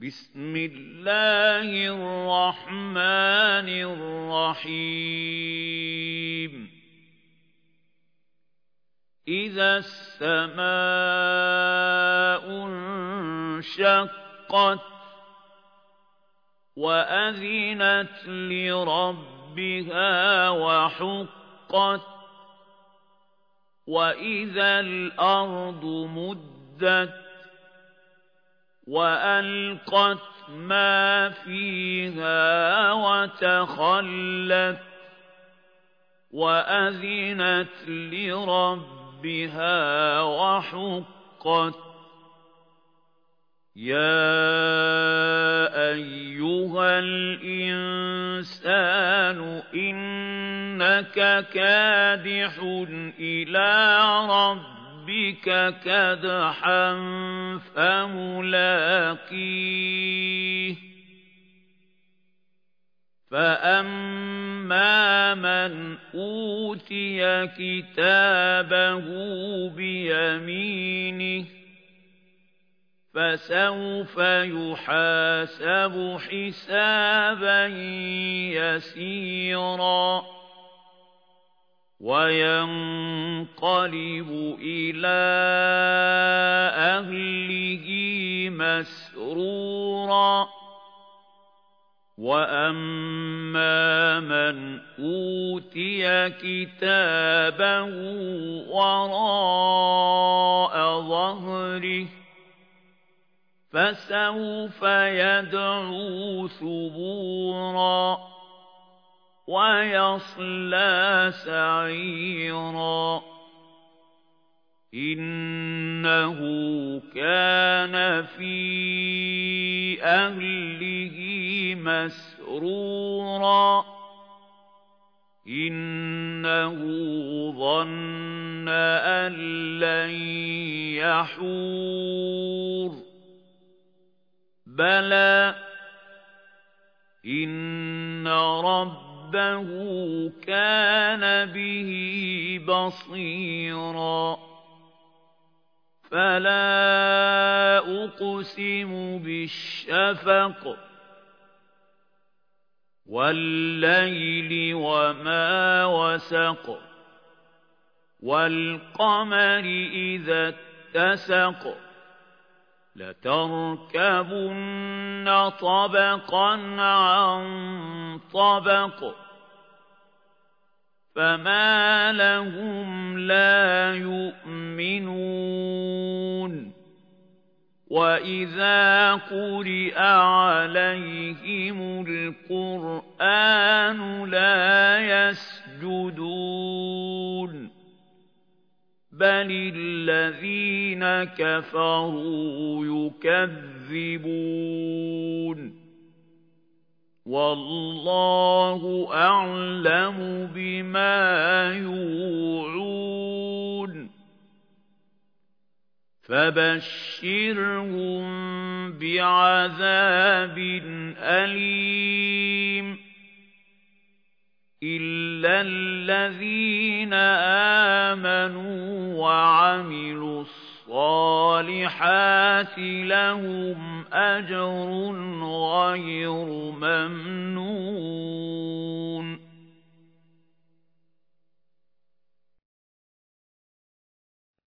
بسم الله الرحمن الرحيم. إذا السماء انشقت وأذنت لربها وحقت وإذا الأرض مدت وألقت ما فيها وتخلت وأذنت لربها وحقت يا أيها الإنسان إنك كادح إلى ربك ربك كدحا فملاقيه. فأما من أوتي كتابه بيمينه فسوف يحاسب حسابا يسيرا. وينقلب إلى أهله مسرورا. وأما من أوتي كتابه وراء ظهره فسوف يدعو ثبورا. ويصلى سعيرا. إنه كان في أهله مسرورا. إنه ظن أن لن يحور. بلى إن رب رَبَّهُ كَانَ بِهِ بَصِيرًا. فَلَا أُقْسِمُ بِالشَّفَقِ وَاللَّيْلِ وَمَا وَسَقَ وَالْقَمَرِ إِذَا اتَّسَقَ لتركبن طبقا عن طبق. فما لهم لا يؤمنون وإذا قرئ عليهم القرآن لا يسجدون بل الذين كفروا يكذبون والله أعلم بما يوعون. فبشرهم بعذاب أليم. إِلَّا الَّذِينَ آمَنُوا وَعَمِلُوا الصَّالِحَاتِ لَهُمْ أَجْرٌ غَيْرُ مَمْنُونٍ.